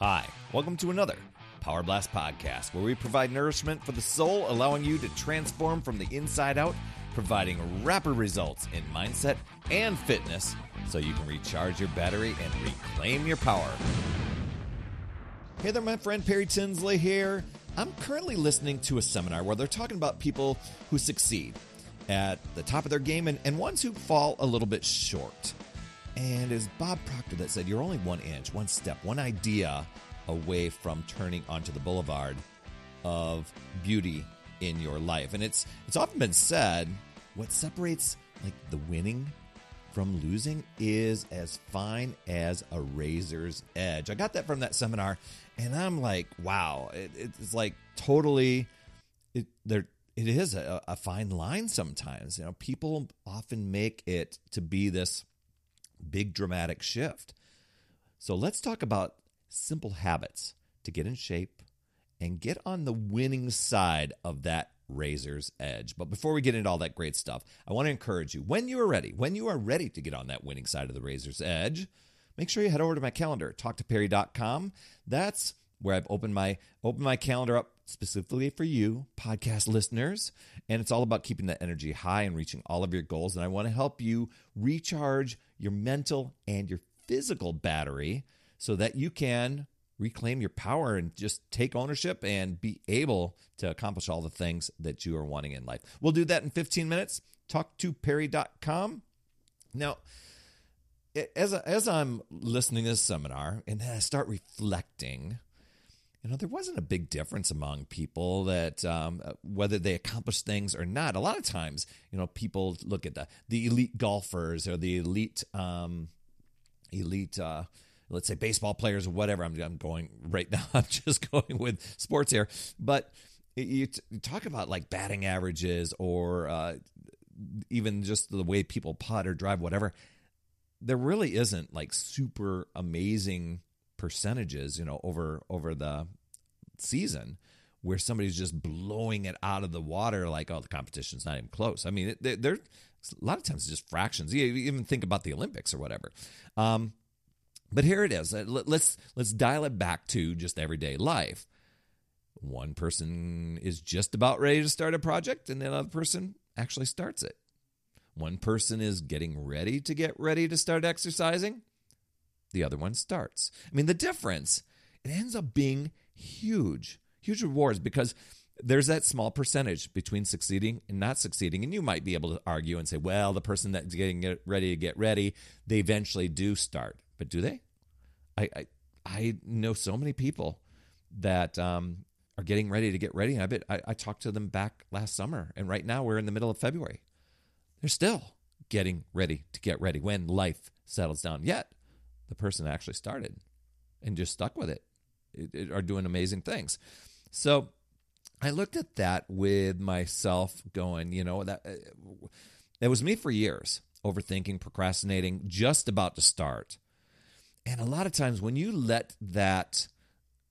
Hi, welcome to another Power Blast podcast where we provide nourishment for the soul, allowing you to transform from the inside out, providing rapid results in mindset and fitness so you can recharge your battery and reclaim your power. Hey there, my friend Perry Tinsley here. I'm currently listening to a seminar where they're talking about people who succeed at the top of their game and, and ones who fall a little bit short. And it's Bob Proctor that said, You're only one inch, one step, one idea away from turning onto the boulevard of beauty in your life. And it's it's often been said what separates like the winning from losing is as fine as a razor's edge. I got that from that seminar, and I'm like, wow, it, it's like totally it there it is a, a fine line sometimes. You know, people often make it to be this big dramatic shift. So let's talk about simple habits to get in shape and get on the winning side of that razor's edge. But before we get into all that great stuff, I want to encourage you when you are ready, when you are ready to get on that winning side of the razor's edge, make sure you head over to my calendar, talktoperry.com. That's where I've opened my opened my calendar up specifically for you podcast listeners and it's all about keeping that energy high and reaching all of your goals and I want to help you recharge your mental and your physical battery so that you can reclaim your power and just take ownership and be able to accomplish all the things that you are wanting in life. We'll do that in 15 minutes. Talk to Perry.com. Now, as, as I'm listening to this seminar and then I start reflecting, you know, there wasn't a big difference among people that um, whether they accomplished things or not. A lot of times, you know, people look at the the elite golfers or the elite um, elite. Uh, let's say baseball players or whatever. I'm, I'm going right now. I'm just going with sports here, but you, t- you talk about like batting averages or uh, even just the way people putt or drive, whatever. There really isn't like super amazing percentages, you know, over over the season where somebody's just blowing it out of the water like oh the competition's not even close. I mean they're, a lot of times it's just fractions. You even think about the olympics or whatever. Um, but here it is. Let's let's dial it back to just everyday life. One person is just about ready to start a project and the other person actually starts it. One person is getting ready to get ready to start exercising the other one starts. I mean, the difference, it ends up being huge, huge rewards because there's that small percentage between succeeding and not succeeding. And you might be able to argue and say, well, the person that's getting ready to get ready, they eventually do start. But do they? I, I, I know so many people that um, are getting ready to get ready. And I bet I, I talked to them back last summer. And right now we're in the middle of February. They're still getting ready to get ready when life settles down. Yet the person actually started and just stuck with it, it, it are doing amazing things. So I looked at that with myself going, you know, that uh, it was me for years, overthinking, procrastinating, just about to start. And a lot of times when you let that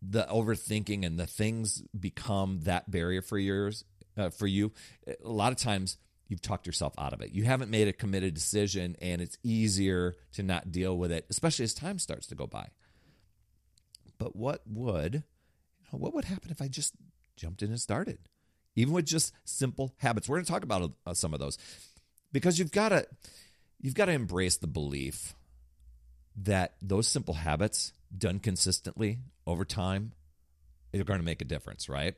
the overthinking and the things become that barrier for yours uh, for you, a lot of times you've talked yourself out of it. You haven't made a committed decision, and it's easier to not deal with it, especially as time starts to go by. But what would what would happen if I just jumped in and started, even with just simple habits? We're going to talk about uh, some of those because you've got to you've got to embrace the belief that those simple habits done consistently over time are going to make a difference, right?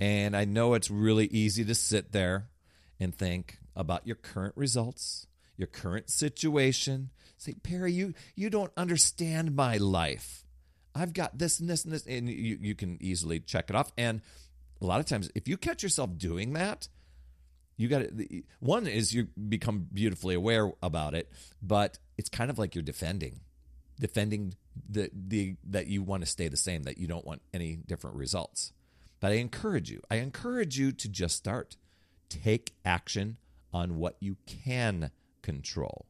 And I know it's really easy to sit there and think about your current results, your current situation. Say, Perry, you you don't understand my life. I've got this and this and this, and you, you can easily check it off. And a lot of times, if you catch yourself doing that, you got one is you become beautifully aware about it, but it's kind of like you're defending, defending the the that you want to stay the same, that you don't want any different results. But I encourage you, I encourage you to just start take action on what you can control.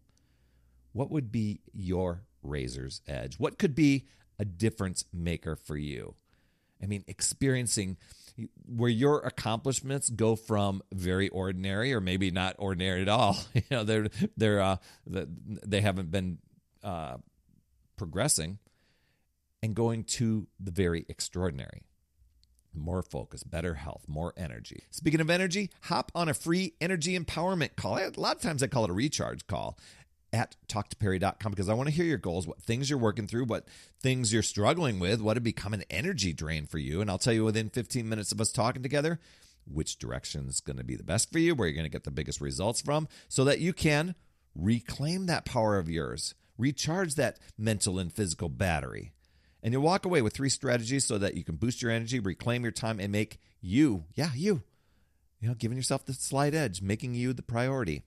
What would be your razor's edge? What could be a difference maker for you? I mean, experiencing where your accomplishments go from very ordinary or maybe not ordinary at all. you know, they're they're uh, they haven't been uh, progressing. and going to the very extraordinary. More focus, better health, more energy. Speaking of energy, hop on a free energy empowerment call. A lot of times I call it a recharge call at talktoperry.com because I want to hear your goals, what things you're working through, what things you're struggling with, what have become an energy drain for you. And I'll tell you within 15 minutes of us talking together which direction is going to be the best for you, where you're going to get the biggest results from, so that you can reclaim that power of yours, recharge that mental and physical battery. And you'll walk away with three strategies so that you can boost your energy, reclaim your time, and make you, yeah, you, you know, giving yourself the slight edge, making you the priority.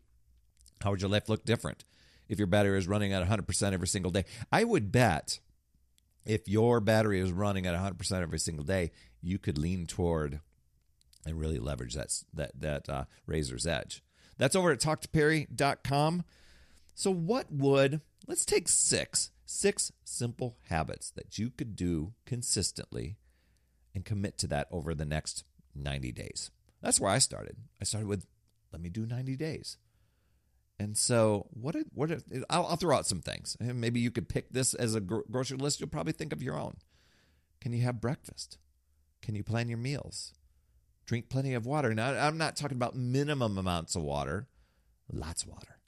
How would your life look different? if your battery is running at 100% every single day. I would bet if your battery is running at 100% every single day, you could lean toward and really leverage that that that uh, razor's edge. That's over at talktoperry.com. So what would let's take six six simple habits that you could do consistently and commit to that over the next 90 days. That's where I started. I started with let me do 90 days. And so, what? What? I'll, I'll, throw out some things. Maybe you could pick this as a grocery list. You'll probably think of your own. Can you have breakfast? Can you plan your meals? Drink plenty of water. Now, I'm not talking about minimum amounts of water. Lots of water.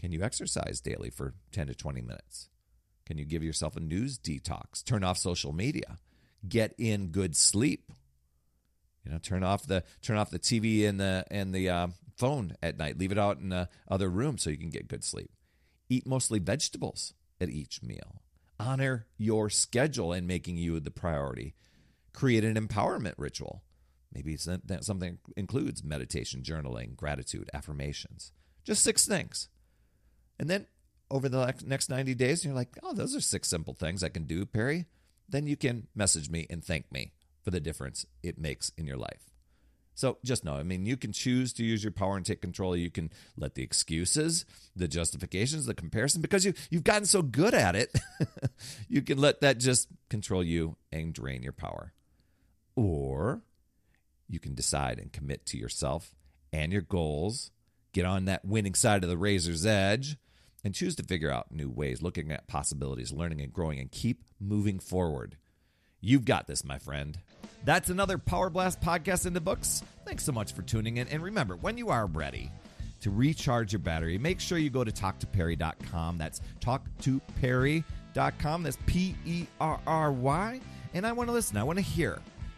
Can you exercise daily for 10 to 20 minutes? Can you give yourself a news detox? Turn off social media. Get in good sleep. You know, turn off the turn off the TV and the and the uh, phone at night. Leave it out in the other room so you can get good sleep. Eat mostly vegetables at each meal. Honor your schedule and making you the priority. Create an empowerment ritual. Maybe something includes meditation, journaling, gratitude, affirmations. Just six things. And then over the next 90 days, and you're like, oh, those are six simple things I can do, Perry. Then you can message me and thank me for the difference it makes in your life. So just know, I mean, you can choose to use your power and take control. You can let the excuses, the justifications, the comparison, because you, you've gotten so good at it, you can let that just control you and drain your power. Or you can decide and commit to yourself and your goals, get on that winning side of the razor's edge, and choose to figure out new ways, looking at possibilities, learning and growing, and keep moving forward. You've got this, my friend. That's another Power Blast podcast in the books. Thanks so much for tuning in. And remember, when you are ready to recharge your battery, make sure you go to talktoperry.com. That's talktoperry.com. That's P E R R Y. And I want to listen. I want to hear,